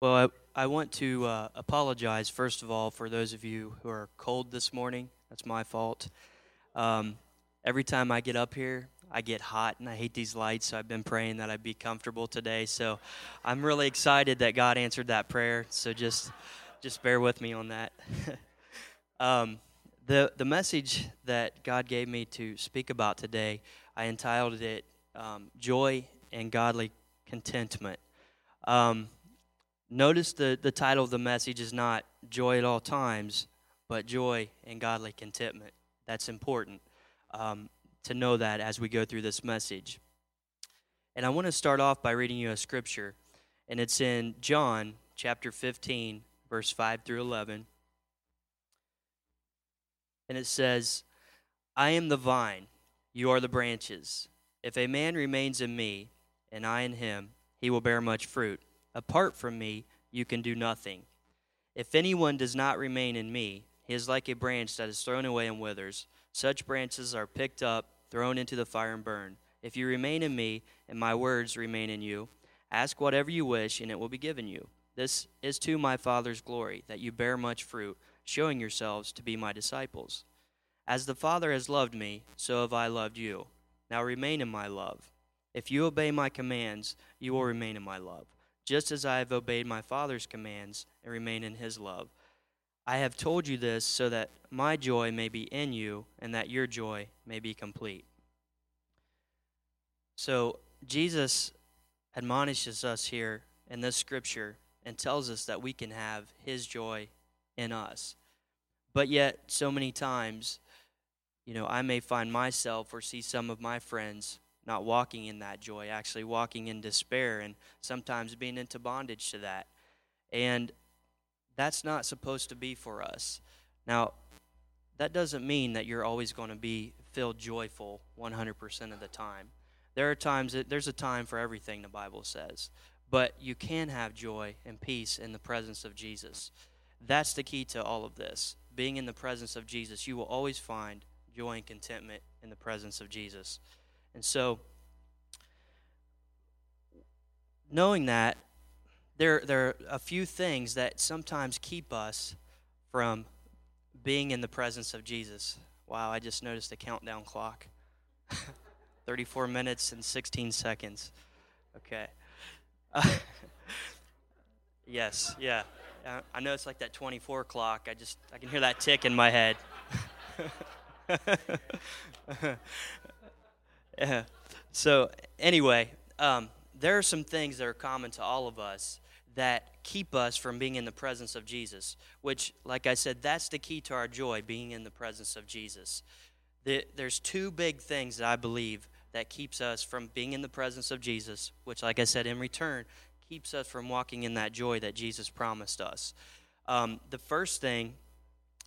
Well, I, I want to uh, apologize, first of all, for those of you who are cold this morning. That's my fault. Um, every time I get up here, I get hot and I hate these lights, so I've been praying that I'd be comfortable today. So I'm really excited that God answered that prayer. So just, just bear with me on that. um, the, the message that God gave me to speak about today, I entitled it um, Joy and Godly Contentment. Um, notice the, the title of the message is not Joy at All Times, but Joy and Godly Contentment. That's important um, to know that as we go through this message. And I want to start off by reading you a scripture, and it's in John chapter 15, verse 5 through 11. And it says, I am the vine, you are the branches. If a man remains in me, and I in him, he will bear much fruit. Apart from me, you can do nothing. If anyone does not remain in me, he is like a branch that is thrown away and withers. Such branches are picked up, thrown into the fire, and burned. If you remain in me, and my words remain in you, ask whatever you wish, and it will be given you. This is to my Father's glory, that you bear much fruit, showing yourselves to be my disciples. As the Father has loved me, so have I loved you. Now remain in my love. If you obey my commands, you will remain in my love, just as I have obeyed my Father's commands and remain in his love. I have told you this so that my joy may be in you and that your joy may be complete. So, Jesus admonishes us here in this scripture and tells us that we can have his joy in us. But yet, so many times, you know, I may find myself or see some of my friends not walking in that joy, actually walking in despair and sometimes being into bondage to that. And that's not supposed to be for us. Now, that doesn't mean that you're always going to be filled joyful 100% of the time. There are times that there's a time for everything the Bible says, but you can have joy and peace in the presence of Jesus. That's the key to all of this. Being in the presence of Jesus, you will always find joy and contentment in the presence of Jesus. And so, knowing that, there, there are a few things that sometimes keep us from being in the presence of Jesus. Wow, I just noticed the countdown clock 34 minutes and 16 seconds. Okay. Uh, yes, yeah. I know it's like that 24 clock. I just, I can hear that tick in my head. yeah. So, anyway, um, there are some things that are common to all of us that keep us from being in the presence of Jesus, which, like I said, that's the key to our joy, being in the presence of Jesus. There's two big things that I believe that keeps us from being in the presence of Jesus, which, like I said, in return, keeps us from walking in that joy that Jesus promised us. Um, the first thing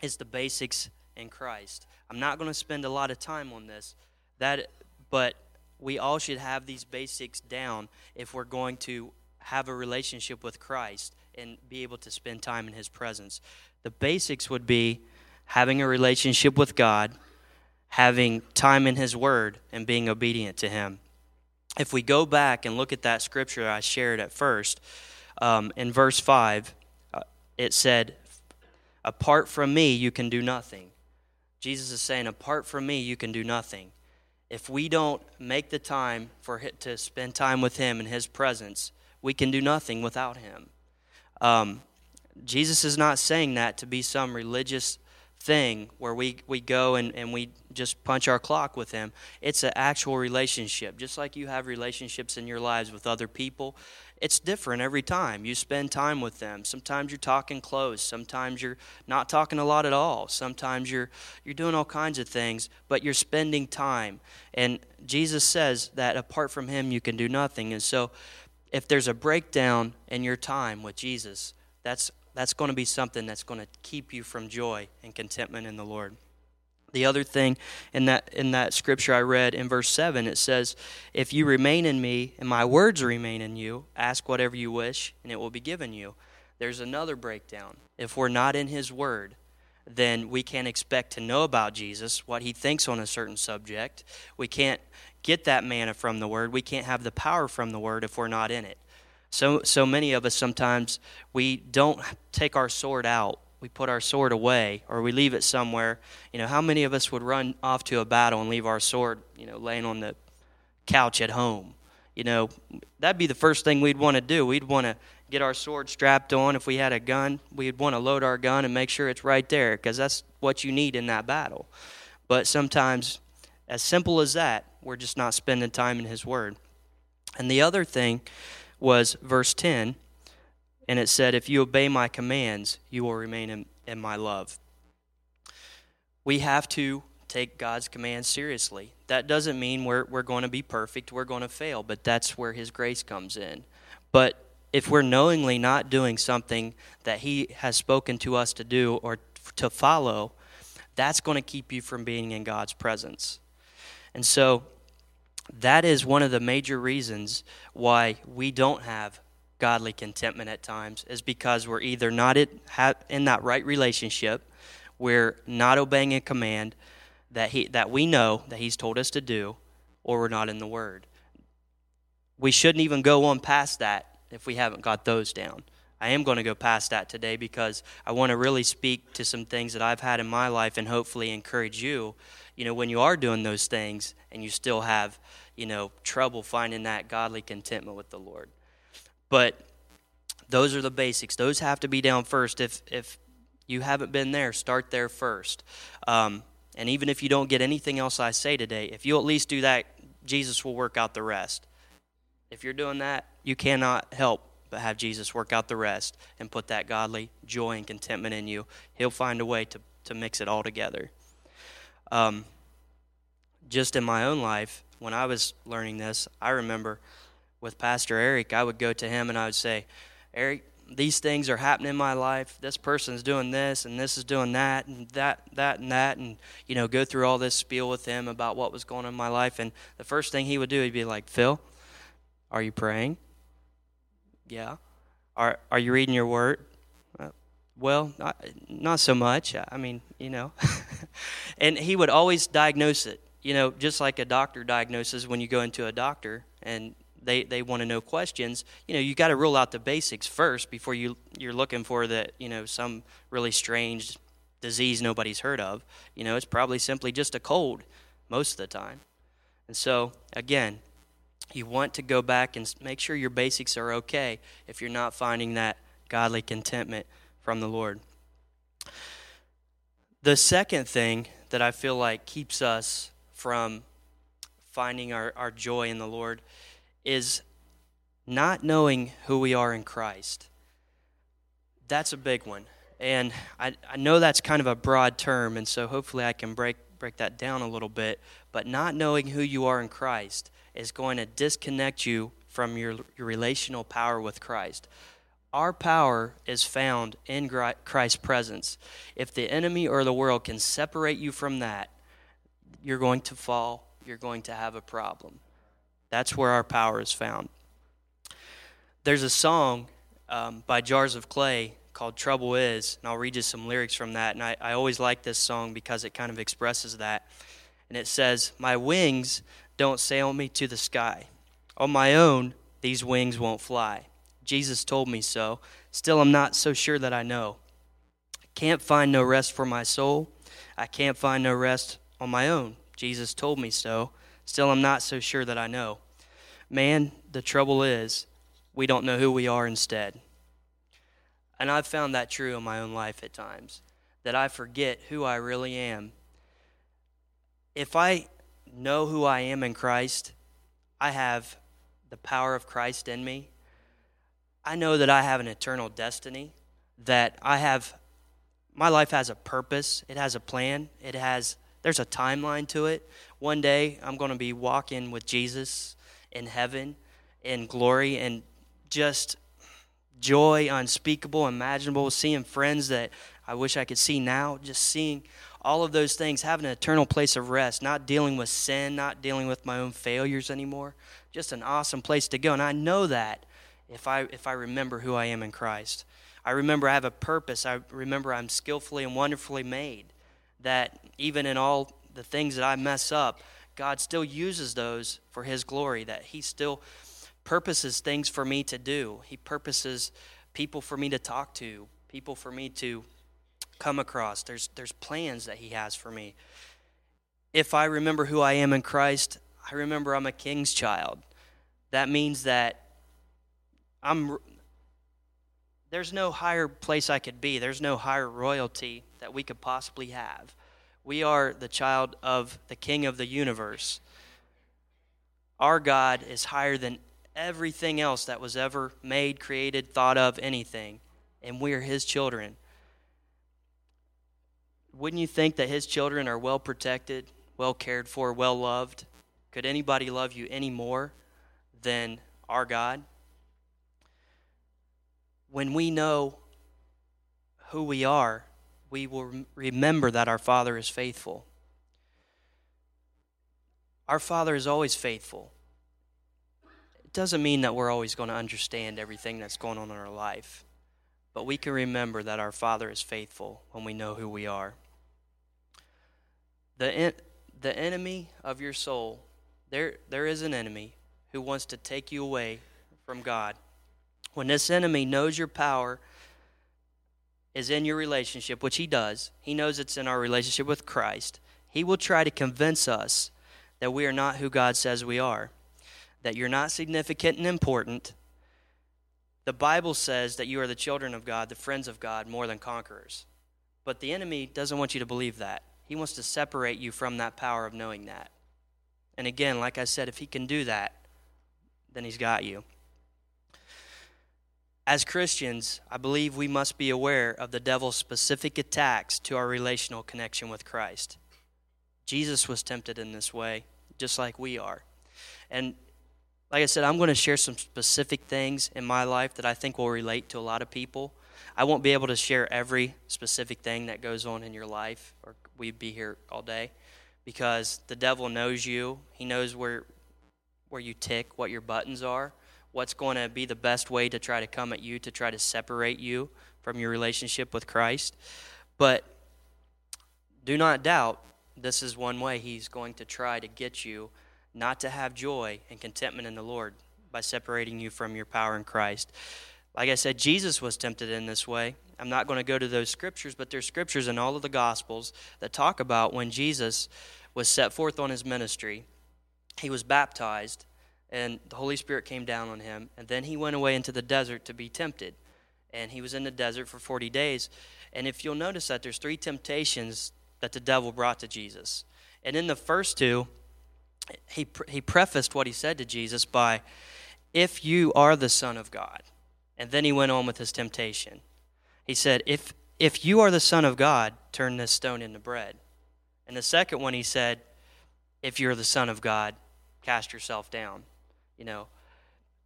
is the basics in Christ. I'm not going to spend a lot of time on this, that, but we all should have these basics down if we're going to have a relationship with Christ and be able to spend time in His presence. The basics would be having a relationship with God, having time in His Word, and being obedient to Him. If we go back and look at that scripture I shared at first, um, in verse 5, uh, it said, Apart from me, you can do nothing. Jesus is saying, Apart from me, you can do nothing. If we don't make the time for to spend time with Him in His presence, we can do nothing without him. Um, Jesus is not saying that to be some religious thing where we, we go and, and we just punch our clock with him. It's an actual relationship. Just like you have relationships in your lives with other people, it's different every time. You spend time with them. Sometimes you're talking close. Sometimes you're not talking a lot at all. Sometimes you're, you're doing all kinds of things, but you're spending time. And Jesus says that apart from him, you can do nothing. And so if there's a breakdown in your time with Jesus, that's, that's going to be something that's going to keep you from joy and contentment in the Lord. The other thing in that in that scripture I read in verse 7 it says, "If you remain in me and my words remain in you, ask whatever you wish and it will be given you." There's another breakdown. If we're not in his word, then we can't expect to know about Jesus, what he thinks on a certain subject. We can't get that manna from the Word. We can't have the power from the Word if we're not in it. So, so many of us sometimes we don't take our sword out. We put our sword away or we leave it somewhere. You know, how many of us would run off to a battle and leave our sword, you know, laying on the couch at home? You know, that'd be the first thing we'd want to do. We'd want to get our sword strapped on. If we had a gun, we'd want to load our gun and make sure it's right there because that's what you need in that battle. But sometimes, as simple as that, we're just not spending time in His Word. And the other thing was verse 10, and it said, If you obey my commands, you will remain in, in my love. We have to take God's commands seriously. That doesn't mean we're, we're going to be perfect, we're going to fail, but that's where His grace comes in. But if we're knowingly not doing something that He has spoken to us to do or to follow, that's going to keep you from being in God's presence. And so that is one of the major reasons why we don't have godly contentment at times is because we're either not in that right relationship, we're not obeying a command that he that we know that he's told us to do, or we're not in the word. We shouldn't even go on past that if we haven't got those down. I am going to go past that today because I want to really speak to some things that I've had in my life and hopefully encourage you. You know, when you are doing those things and you still have you know, trouble finding that godly contentment with the Lord. But those are the basics. Those have to be down first. If if you haven't been there, start there first. Um, and even if you don't get anything else I say today, if you at least do that, Jesus will work out the rest. If you're doing that, you cannot help but have Jesus work out the rest and put that godly joy and contentment in you. He'll find a way to, to mix it all together. Um, just in my own life, when I was learning this, I remember with Pastor Eric, I would go to him and I would say, Eric, these things are happening in my life. This person's doing this and this is doing that and that, that and that, and you know, go through all this spiel with him about what was going on in my life. And the first thing he would do, he'd be like, Phil, are you praying? Yeah. Are Are you reading your word? Uh, well, not, not so much. I mean, you know. and he would always diagnose it you know, just like a doctor diagnoses when you go into a doctor and they, they want to know questions, you know, you got to rule out the basics first before you you're looking for that, you know, some really strange disease nobody's heard of. You know, it's probably simply just a cold most of the time. And so, again, you want to go back and make sure your basics are okay if you're not finding that godly contentment from the Lord. The second thing that I feel like keeps us from finding our, our joy in the Lord is not knowing who we are in Christ. That's a big one. And I, I know that's kind of a broad term, and so hopefully I can break, break that down a little bit. But not knowing who you are in Christ is going to disconnect you from your, your relational power with Christ. Our power is found in Christ's presence. If the enemy or the world can separate you from that, you're going to fall, you're going to have a problem. That's where our power is found. There's a song um, by Jars of Clay called Trouble Is, and I'll read you some lyrics from that. And I, I always like this song because it kind of expresses that. And it says, My wings don't sail me to the sky. On my own, these wings won't fly. Jesus told me so. Still, I'm not so sure that I know. I can't find no rest for my soul. I can't find no rest on my own. Jesus told me so. Still, I'm not so sure that I know. Man, the trouble is, we don't know who we are instead. And I've found that true in my own life at times, that I forget who I really am. If I know who I am in Christ, I have the power of Christ in me. I know that I have an eternal destiny, that I have, my life has a purpose, it has a plan, it has there's a timeline to it. One day I'm going to be walking with Jesus in heaven in glory and just joy unspeakable, imaginable, seeing friends that I wish I could see now, just seeing all of those things, having an eternal place of rest, not dealing with sin, not dealing with my own failures anymore. Just an awesome place to go. And I know that if I if I remember who I am in Christ. I remember I have a purpose. I remember I'm skillfully and wonderfully made that even in all the things that I mess up, God still uses those for His glory, that He still purposes things for me to do. He purposes people for me to talk to, people for me to come across. There's there's plans that he has for me. If I remember who I am in Christ, I remember I'm a king's child. That means that I'm there's no higher place I could be. There's no higher royalty that we could possibly have. We are the child of the king of the universe. Our God is higher than everything else that was ever made, created, thought of, anything. And we are his children. Wouldn't you think that his children are well protected, well cared for, well loved? Could anybody love you any more than our God? When we know who we are, we will remember that our Father is faithful. Our Father is always faithful. It doesn't mean that we're always going to understand everything that's going on in our life, but we can remember that our Father is faithful when we know who we are. The, the enemy of your soul, there, there is an enemy who wants to take you away from God. When this enemy knows your power is in your relationship, which he does, he knows it's in our relationship with Christ, he will try to convince us that we are not who God says we are that you're not significant and important. The Bible says that you are the children of God, the friends of God, more than conquerors. But the enemy doesn't want you to believe that. He wants to separate you from that power of knowing that. And again, like I said, if he can do that, then he's got you. As Christians, I believe we must be aware of the devil's specific attacks to our relational connection with Christ. Jesus was tempted in this way, just like we are. And like I said, I'm going to share some specific things in my life that I think will relate to a lot of people. I won't be able to share every specific thing that goes on in your life, or we'd be here all day, because the devil knows you. He knows where where you tick, what your buttons are, what's going to be the best way to try to come at you to try to separate you from your relationship with Christ. But do not doubt this is one way he's going to try to get you not to have joy and contentment in the Lord by separating you from your power in Christ. Like I said, Jesus was tempted in this way. I'm not going to go to those scriptures, but there's scriptures in all of the Gospels that talk about when Jesus was set forth on his ministry. He was baptized, and the Holy Spirit came down on him, and then he went away into the desert to be tempted. And he was in the desert for 40 days. And if you'll notice that there's three temptations that the devil brought to Jesus. And in the first two, he, he prefaced what he said to Jesus by, If you are the Son of God. And then he went on with his temptation. He said, If, if you are the Son of God, turn this stone into bread. And the second one, he said, If you're the Son of God, cast yourself down. You know,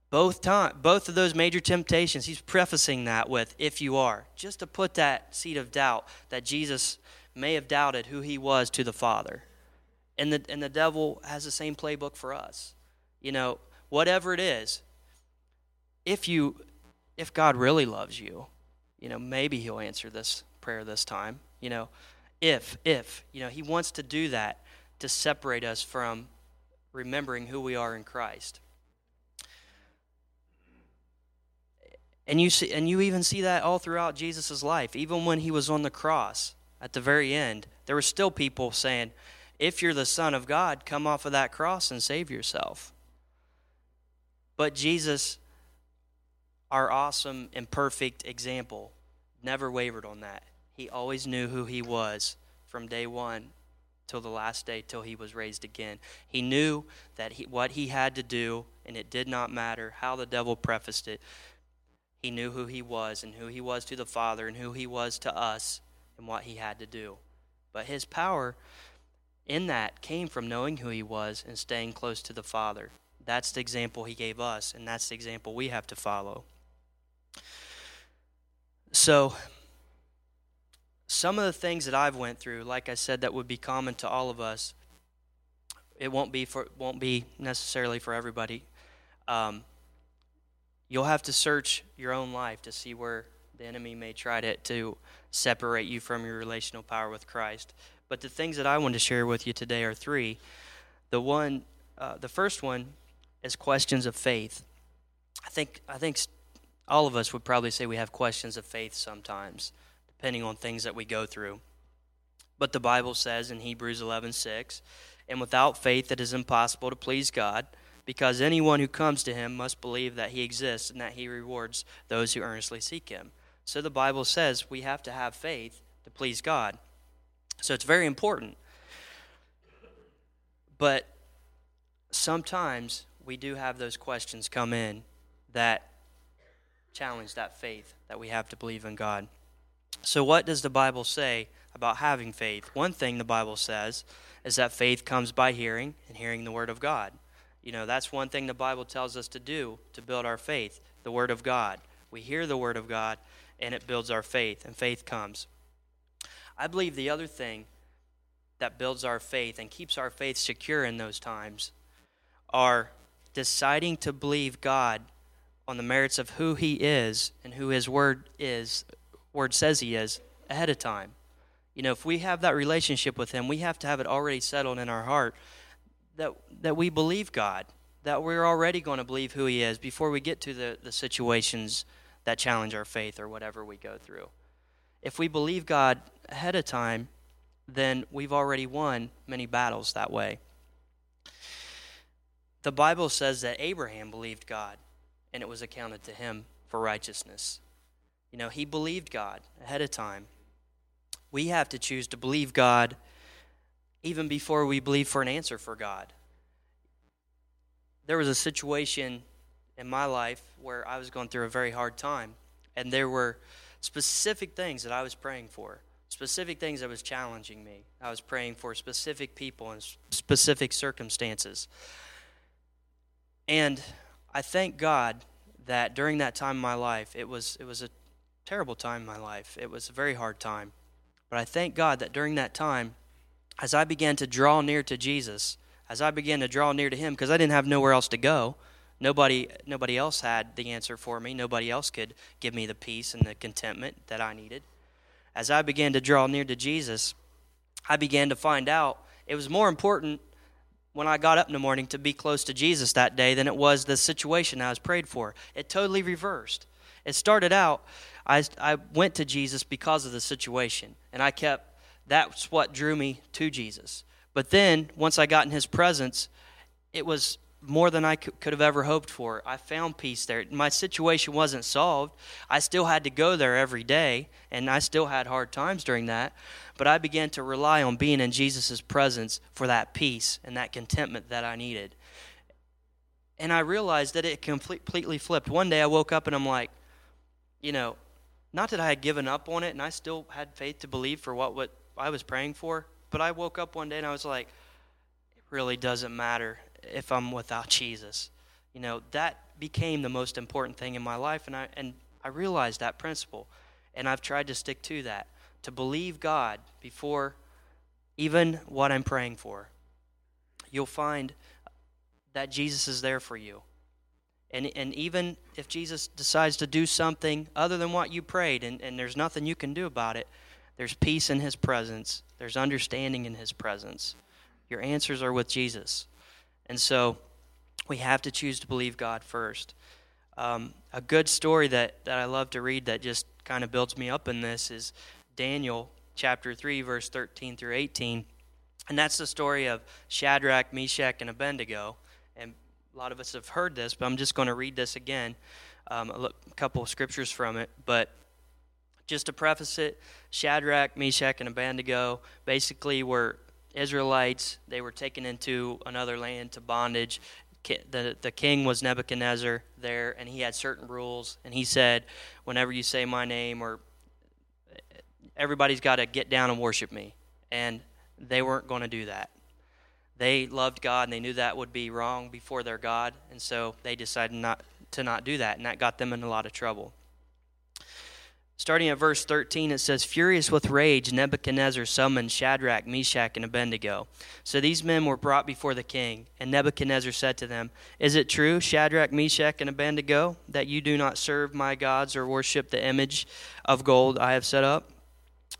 both time, both of those major temptations, he's prefacing that with "if you are," just to put that seed of doubt that Jesus may have doubted who he was to the Father. And the, and the devil has the same playbook for us. You know, whatever it is, if you if God really loves you, you know, maybe he'll answer this prayer this time. You know, if, if, you know, he wants to do that to separate us from remembering who we are in Christ. And you see and you even see that all throughout Jesus' life. Even when he was on the cross at the very end, there were still people saying, if you're the Son of God, come off of that cross and save yourself. But Jesus, our awesome and perfect example, never wavered on that. He always knew who he was from day one till the last day, till he was raised again. He knew that he, what he had to do, and it did not matter how the devil prefaced it. He knew who he was and who he was to the Father and who he was to us and what he had to do. But his power in that came from knowing who he was and staying close to the Father. That's the example he gave us, and that's the example we have to follow. So, some of the things that I've went through, like I said, that would be common to all of us. It won't be for won't be necessarily for everybody. Um, you'll have to search your own life to see where the enemy may try to, to separate you from your relational power with Christ. But the things that I want to share with you today are three. The one, uh, the first one is questions of faith. I think I think all of us would probably say we have questions of faith sometimes, depending on things that we go through. But the Bible says in Hebrews 11:6, "And without faith it is impossible to please God, because anyone who comes to him must believe that he exists and that he rewards those who earnestly seek him." So the Bible says we have to have faith to please God. So it's very important. But sometimes we do have those questions come in that challenge that faith that we have to believe in God. So, what does the Bible say about having faith? One thing the Bible says is that faith comes by hearing and hearing the Word of God. You know, that's one thing the Bible tells us to do to build our faith the Word of God. We hear the Word of God and it builds our faith, and faith comes. I believe the other thing that builds our faith and keeps our faith secure in those times are deciding to believe God on the merits of who he is and who his word is word says he is ahead of time. You know, if we have that relationship with him, we have to have it already settled in our heart that that we believe God, that we're already going to believe who he is before we get to the, the situations that challenge our faith or whatever we go through. If we believe God ahead of time, then we've already won many battles that way. The Bible says that Abraham believed God and it was accounted to him for righteousness. You know, he believed God ahead of time. We have to choose to believe God even before we believe for an answer for God. There was a situation in my life where I was going through a very hard time, and there were specific things that I was praying for specific things that was challenging me. I was praying for specific people and specific circumstances. And I thank God that during that time in my life, it was it was a terrible time in my life. It was a very hard time. But I thank God that during that time, as I began to draw near to Jesus, as I began to draw near to him because I didn't have nowhere else to go. Nobody nobody else had the answer for me. Nobody else could give me the peace and the contentment that I needed as I began to draw near to Jesus, I began to find out it was more important when I got up in the morning to be close to Jesus that day than it was the situation I was prayed for. It totally reversed. It started out, I, I went to Jesus because of the situation, and I kept, that's what drew me to Jesus. But then, once I got in his presence, it was more than I could have ever hoped for. I found peace there. My situation wasn't solved. I still had to go there every day, and I still had hard times during that. But I began to rely on being in Jesus' presence for that peace and that contentment that I needed. And I realized that it completely flipped. One day I woke up and I'm like, you know, not that I had given up on it and I still had faith to believe for what, what I was praying for, but I woke up one day and I was like, it really doesn't matter if I'm without Jesus. You know, that became the most important thing in my life and I and I realized that principle and I've tried to stick to that to believe God before even what I'm praying for. You'll find that Jesus is there for you. And, and even if Jesus decides to do something other than what you prayed and, and there's nothing you can do about it, there's peace in his presence, there's understanding in his presence. Your answers are with Jesus. And so we have to choose to believe God first. Um, a good story that, that I love to read that just kind of builds me up in this is Daniel chapter 3, verse 13 through 18. And that's the story of Shadrach, Meshach, and Abednego. And a lot of us have heard this, but I'm just going to read this again, um, a couple of scriptures from it. But just to preface it, Shadrach, Meshach, and Abednego basically were Israelites. They were taken into another land to bondage. The, the king was Nebuchadnezzar there, and he had certain rules. And he said, Whenever you say my name, or everybody's got to get down and worship me. And they weren't going to do that. They loved God, and they knew that would be wrong before their God. And so they decided not to not do that, and that got them in a lot of trouble. Starting at verse 13, it says, Furious with rage, Nebuchadnezzar summoned Shadrach, Meshach, and Abednego. So these men were brought before the king, and Nebuchadnezzar said to them, Is it true, Shadrach, Meshach, and Abednego, that you do not serve my gods or worship the image of gold I have set up?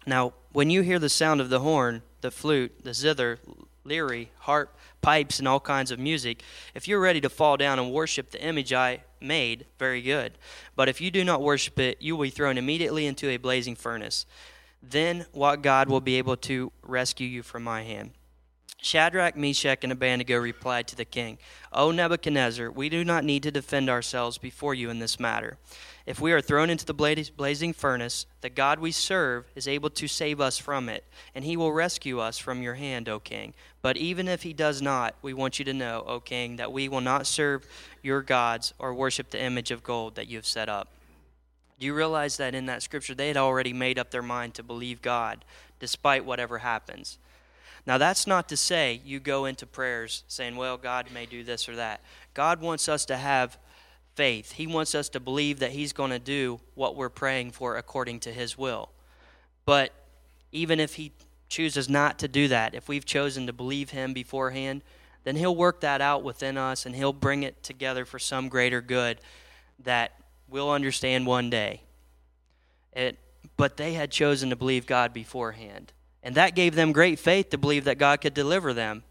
Now, when you hear the sound of the horn, the flute, the zither, lyre, harp, pipes, and all kinds of music. If you're ready to fall down and worship the image I made, very good. But if you do not worship it, you will be thrown immediately into a blazing furnace. Then what God will be able to rescue you from my hand? Shadrach, Meshach, and Abednego replied to the king, O Nebuchadnezzar, we do not need to defend ourselves before you in this matter. If we are thrown into the blazing furnace, the God we serve is able to save us from it, and he will rescue us from your hand, O king. But even if he does not, we want you to know, O king, that we will not serve your gods or worship the image of gold that you have set up. Do you realize that in that scripture they had already made up their mind to believe God despite whatever happens? Now, that's not to say you go into prayers saying, well, God may do this or that. God wants us to have faith. He wants us to believe that He's going to do what we're praying for according to His will. But even if He chooses not to do that, if we've chosen to believe Him beforehand, then He'll work that out within us and He'll bring it together for some greater good that we'll understand one day. It, but they had chosen to believe God beforehand. And that gave them great faith to believe that God could deliver them.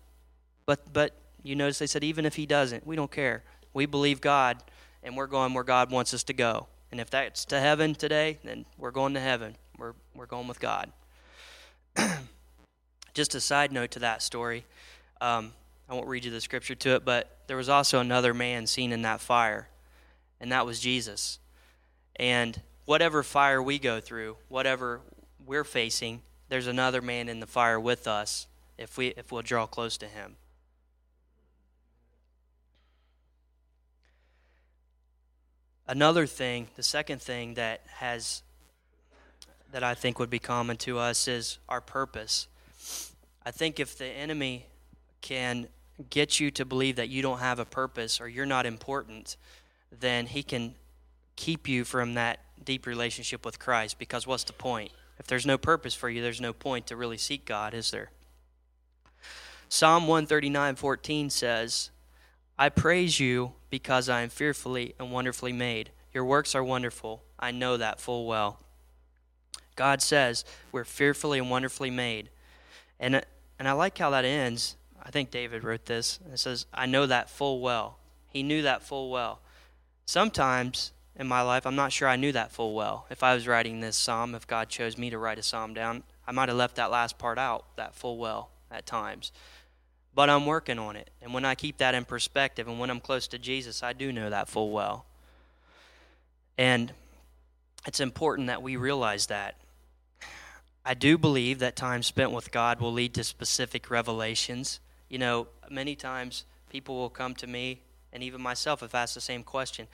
But, but you notice they said, even if He doesn't, we don't care. We believe God, and we're going where God wants us to go. And if that's to heaven today, then we're going to heaven. We're, we're going with God. Just a side note to that story. Um, I won't read you the scripture to it, but there was also another man seen in that fire, and that was Jesus. And whatever fire we go through, whatever we're facing, there's another man in the fire with us if we if we'll draw close to him. Another thing, the second thing that has that I think would be common to us is our purpose. I think if the enemy can get you to believe that you don't have a purpose or you're not important, then he can keep you from that deep relationship with Christ because what's the point? If there's no purpose for you, there's no point to really seek God, is there? Psalm 139:14 says, "I praise you because I am fearfully and wonderfully made. Your works are wonderful. I know that full well." God says we're fearfully and wonderfully made. And and I like how that ends. I think David wrote this. It says, "I know that full well." He knew that full well. Sometimes in my life. I'm not sure I knew that full well. If I was writing this psalm, if God chose me to write a psalm down, I might have left that last part out, that full well, at times. But I'm working on it. And when I keep that in perspective and when I'm close to Jesus, I do know that full well. And it's important that we realize that. I do believe that time spent with God will lead to specific revelations. You know, many times people will come to me, and even myself have asked the same question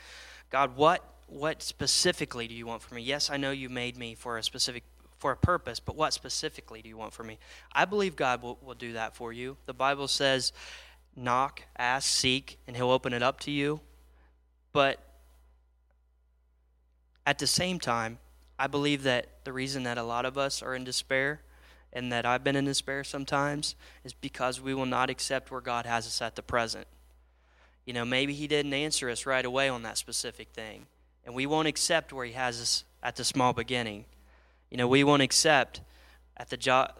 God, what what specifically do you want from me? Yes, I know you made me for a specific for a purpose, but what specifically do you want from me? I believe God will, will do that for you. The Bible says, knock, ask, seek, and he'll open it up to you. But at the same time, I believe that the reason that a lot of us are in despair and that I've been in despair sometimes is because we will not accept where God has us at the present. You know, maybe He didn't answer us right away on that specific thing. And we won't accept where He has us at the small beginning. You know, we won't accept at the job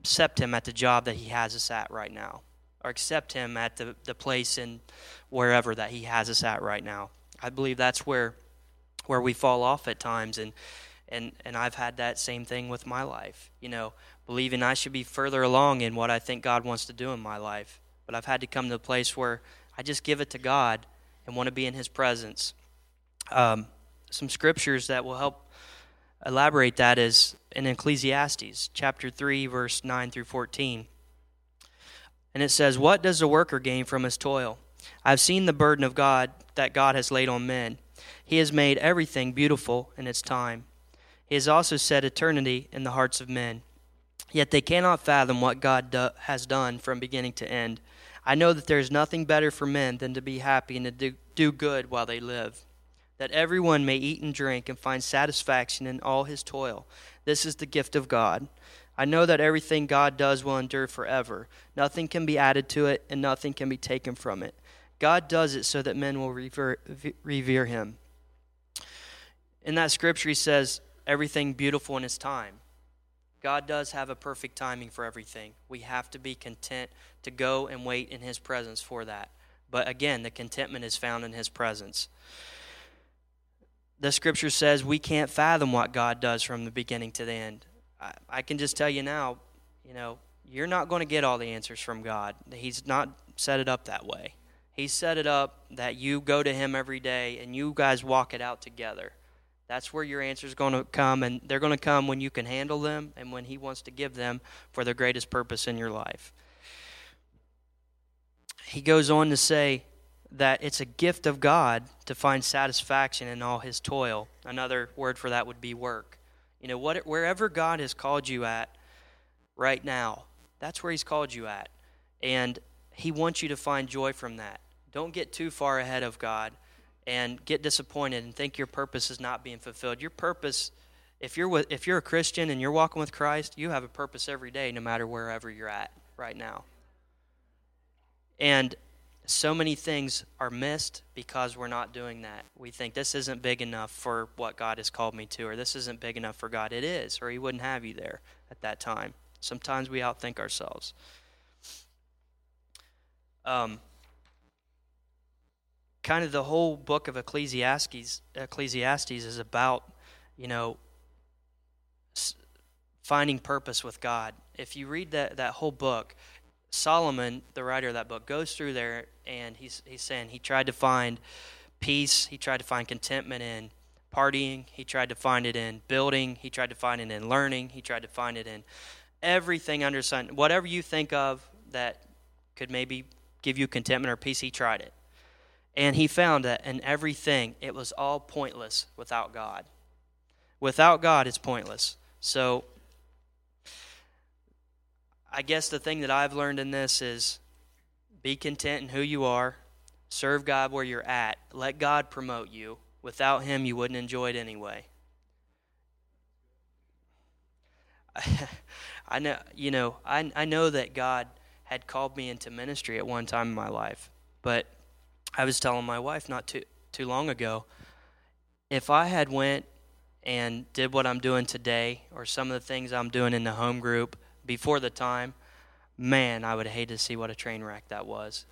accept him at the job that he has us at right now or accept him at the, the place and wherever that he has us at right now i believe that's where where we fall off at times and and and i've had that same thing with my life you know believing i should be further along in what i think god wants to do in my life but i've had to come to a place where I just give it to God and want to be in His presence. Um, some scriptures that will help elaborate that is in Ecclesiastes chapter 3, verse 9 through 14. And it says, What does the worker gain from his toil? I've seen the burden of God that God has laid on men. He has made everything beautiful in its time. He has also set eternity in the hearts of men. Yet they cannot fathom what God do- has done from beginning to end. I know that there is nothing better for men than to be happy and to do, do good while they live, that everyone may eat and drink and find satisfaction in all his toil. This is the gift of God. I know that everything God does will endure forever. Nothing can be added to it, and nothing can be taken from it. God does it so that men will revere, revere him. In that scripture, he says, everything beautiful in its time. God does have a perfect timing for everything. We have to be content to go and wait in His presence for that. But again, the contentment is found in His presence. The scripture says we can't fathom what God does from the beginning to the end. I, I can just tell you now, you know, you're not going to get all the answers from God. He's not set it up that way. He set it up that you go to Him every day and you guys walk it out together. That's where your answers going to come, and they're going to come when you can handle them and when He wants to give them for the greatest purpose in your life. He goes on to say that it's a gift of God to find satisfaction in all His toil. Another word for that would be work. You know, what, wherever God has called you at right now, that's where He's called you at. And He wants you to find joy from that. Don't get too far ahead of God and get disappointed and think your purpose is not being fulfilled. Your purpose, if you're with, if you're a Christian and you're walking with Christ, you have a purpose every day, no matter wherever you're at right now. And so many things are missed because we're not doing that. We think this isn't big enough for what God has called me to, or this isn't big enough for God. It is, or He wouldn't have you there at that time. Sometimes we outthink ourselves. Um, kind of the whole book of Ecclesiastes, Ecclesiastes is about, you know, finding purpose with God. If you read that, that whole book, Solomon, the writer of that book, goes through there and he's, he's saying he tried to find peace, he tried to find contentment in partying, he tried to find it in building, he tried to find it in learning, he tried to find it in everything under sun. Whatever you think of that could maybe give you contentment or peace, he tried it. And he found that in everything, it was all pointless without God. Without God, it's pointless. So, I guess the thing that I've learned in this is be content in who you are, serve God where you're at, let God promote you. Without Him, you wouldn't enjoy it anyway. I know, you know, I, I know that God had called me into ministry at one time in my life, but I was telling my wife not too too long ago, if I had went and did what I'm doing today, or some of the things I'm doing in the home group before the time, man, I would hate to see what a train wreck that was.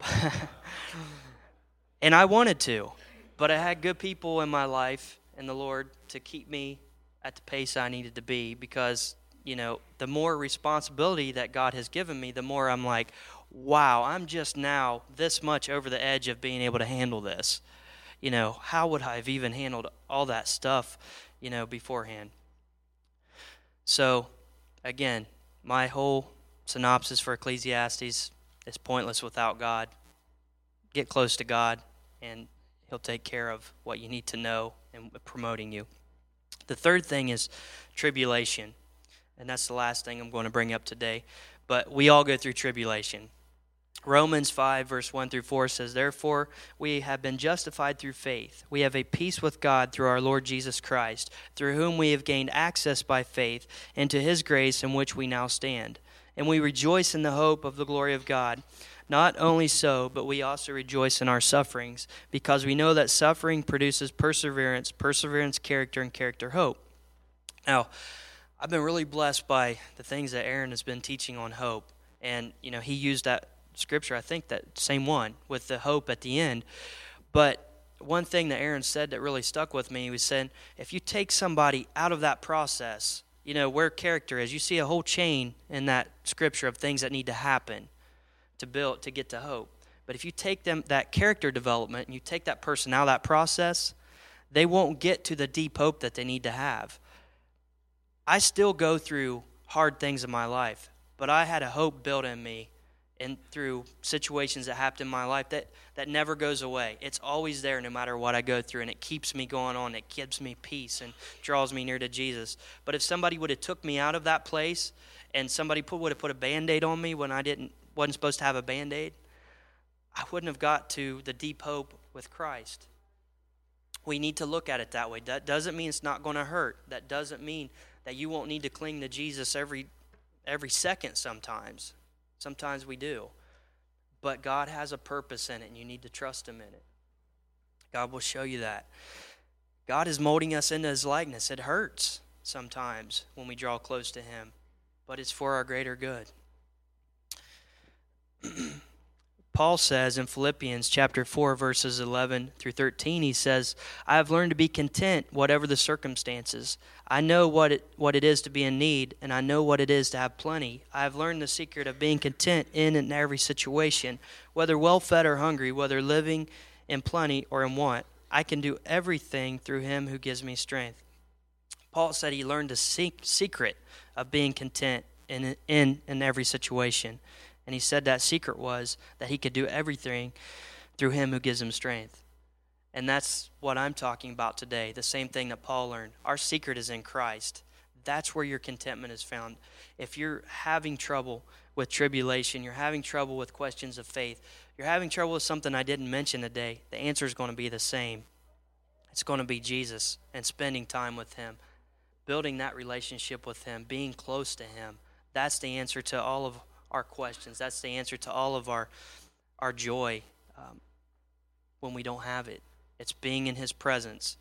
and I wanted to, but I had good people in my life and the Lord to keep me at the pace I needed to be because, you know, the more responsibility that God has given me, the more I'm like, wow, I'm just now this much over the edge of being able to handle this. You know, how would I have even handled all that stuff, you know, beforehand? So, again, my whole synopsis for Ecclesiastes is pointless without God. Get close to God, and He'll take care of what you need to know and promoting you. The third thing is tribulation, and that's the last thing I'm going to bring up today. But we all go through tribulation. Romans 5, verse 1 through 4 says, Therefore, we have been justified through faith. We have a peace with God through our Lord Jesus Christ, through whom we have gained access by faith into his grace in which we now stand. And we rejoice in the hope of the glory of God. Not only so, but we also rejoice in our sufferings, because we know that suffering produces perseverance, perseverance, character, and character, hope. Now, I've been really blessed by the things that Aaron has been teaching on hope. And, you know, he used that scripture, I think that same one with the hope at the end. But one thing that Aaron said that really stuck with me was saying, if you take somebody out of that process, you know, where character is, you see a whole chain in that scripture of things that need to happen to build to get to hope. But if you take them that character development and you take that person out of that process, they won't get to the deep hope that they need to have. I still go through hard things in my life, but I had a hope built in me and through situations that happened in my life that, that never goes away. It's always there no matter what I go through, and it keeps me going on. It gives me peace and draws me near to Jesus. But if somebody would have took me out of that place and somebody put, would have put a band-aid on me when I didn't wasn't supposed to have a band-aid, I wouldn't have got to the deep hope with Christ. We need to look at it that way. That doesn't mean it's not going to hurt. That doesn't mean that you won't need to cling to Jesus every every second sometimes. Sometimes we do. But God has a purpose in it, and you need to trust Him in it. God will show you that. God is molding us into His likeness. It hurts. sometimes when we draw close to Him, but it's for our greater good. Paul says in Philippians chapter 4 verses 11 through 13 he says, "I have learned to be content whatever the circumstances. I know what it what it is to be in need and I know what it is to have plenty. I have learned the secret of being content in and every situation, whether well fed or hungry, whether living in plenty or in want. I can do everything through him who gives me strength." Paul said he learned the secret of being content in in in every situation. And he said that secret was that he could do everything through him who gives him strength. And that's what I'm talking about today. The same thing that Paul learned. Our secret is in Christ. That's where your contentment is found. If you're having trouble with tribulation, you're having trouble with questions of faith, you're having trouble with something I didn't mention today, the answer is going to be the same. It's going to be Jesus and spending time with Him, building that relationship with Him, being close to Him. That's the answer to all of our questions. That's the answer to all of our our joy um, when we don't have it. It's being in His presence.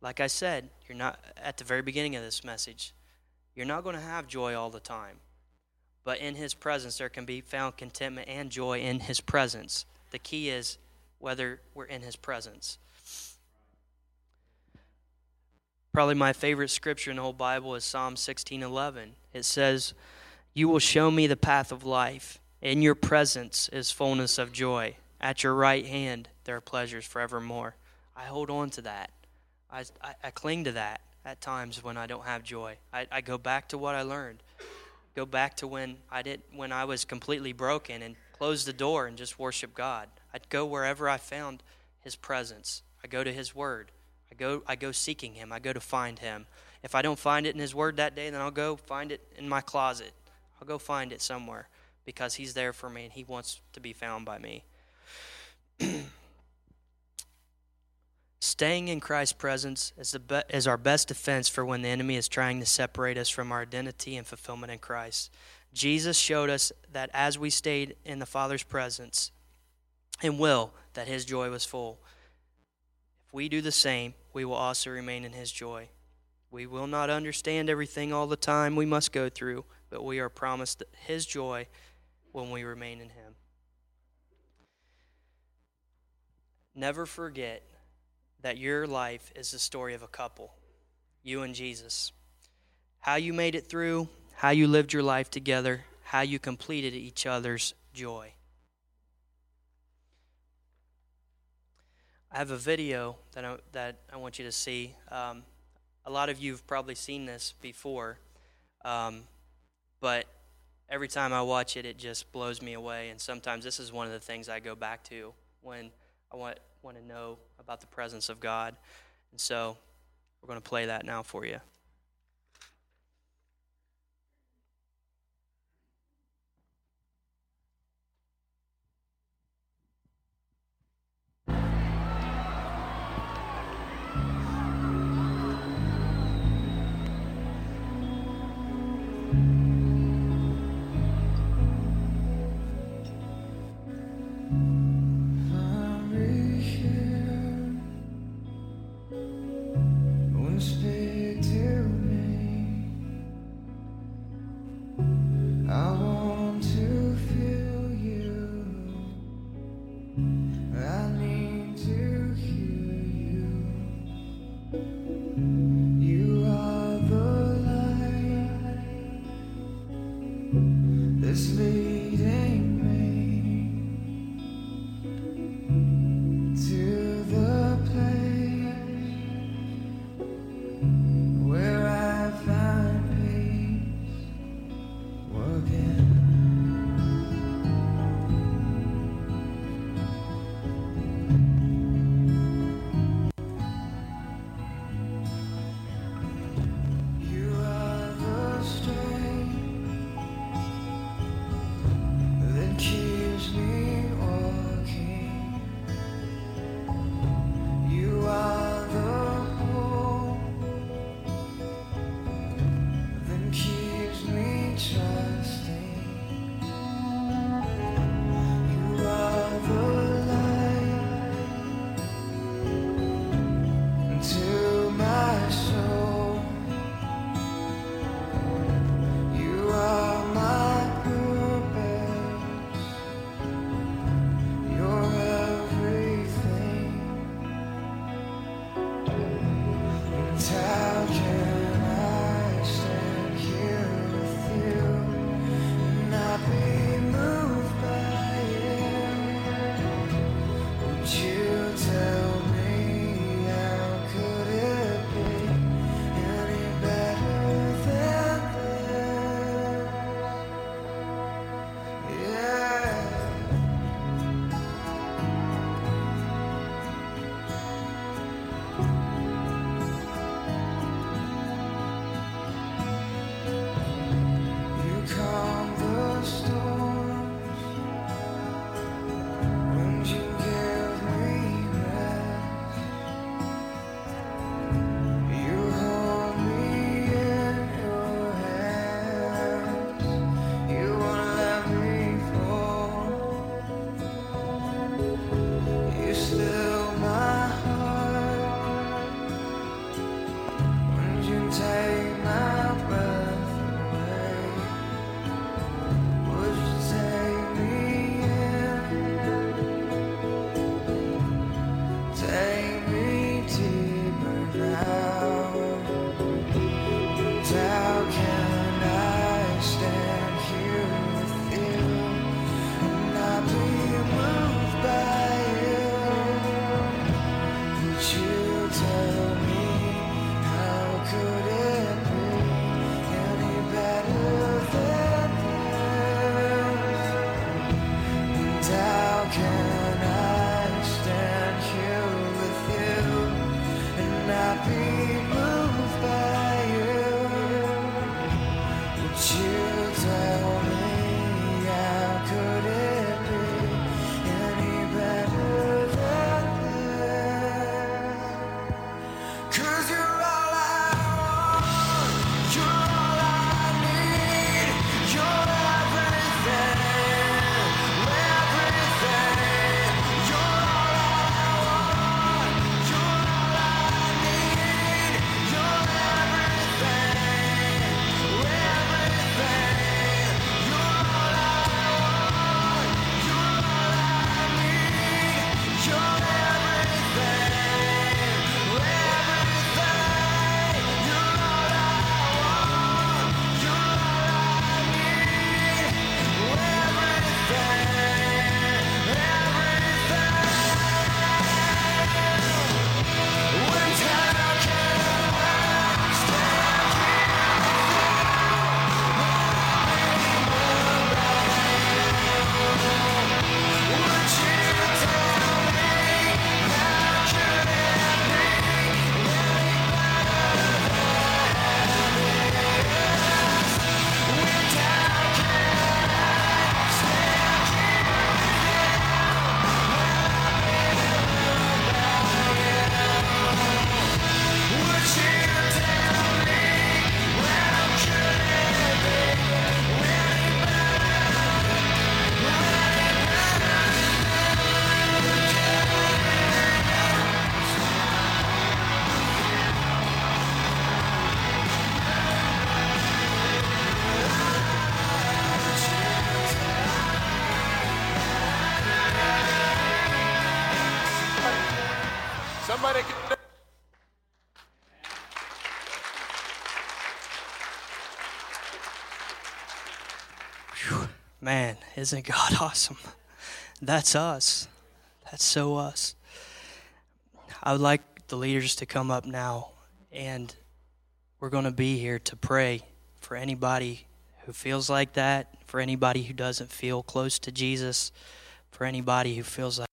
Like I said, you're not at the very beginning of this message. You're not going to have joy all the time, but in His presence there can be found contentment and joy in His presence. The key is whether we're in His presence. Probably my favorite scripture in the whole Bible is Psalm 16:11. It says, you will show me the path of life. In your presence is fullness of joy. At your right hand there are pleasures forevermore. I hold on to that. I, I, I cling to that at times when I don't have joy. I, I go back to what I learned. Go back to when I did when I was completely broken and close the door and just worship God. I'd go wherever I found his presence. I go to his word. I go I go seeking him. I go to find him. If I don't find it in his word that day, then I'll go find it in my closet I'll go find it somewhere because He's there for me and He wants to be found by me. Staying in Christ's presence is, the be- is our best defense for when the enemy is trying to separate us from our identity and fulfillment in Christ. Jesus showed us that as we stayed in the Father's presence and will, that His joy was full. If we do the same, we will also remain in His joy. We will not understand everything all the time we must go through, but we are promised His joy when we remain in Him. Never forget that your life is the story of a couple, you and Jesus. How you made it through, how you lived your life together, how you completed each other's joy. I have a video that I, that I want you to see. Um, a lot of you have probably seen this before. Um, but every time I watch it, it just blows me away. And sometimes this is one of the things I go back to when I want, want to know about the presence of God. And so we're going to play that now for you. see. Isn't God awesome? That's us. That's so us. I would like the leaders to come up now, and we're going to be here to pray for anybody who feels like that, for anybody who doesn't feel close to Jesus, for anybody who feels like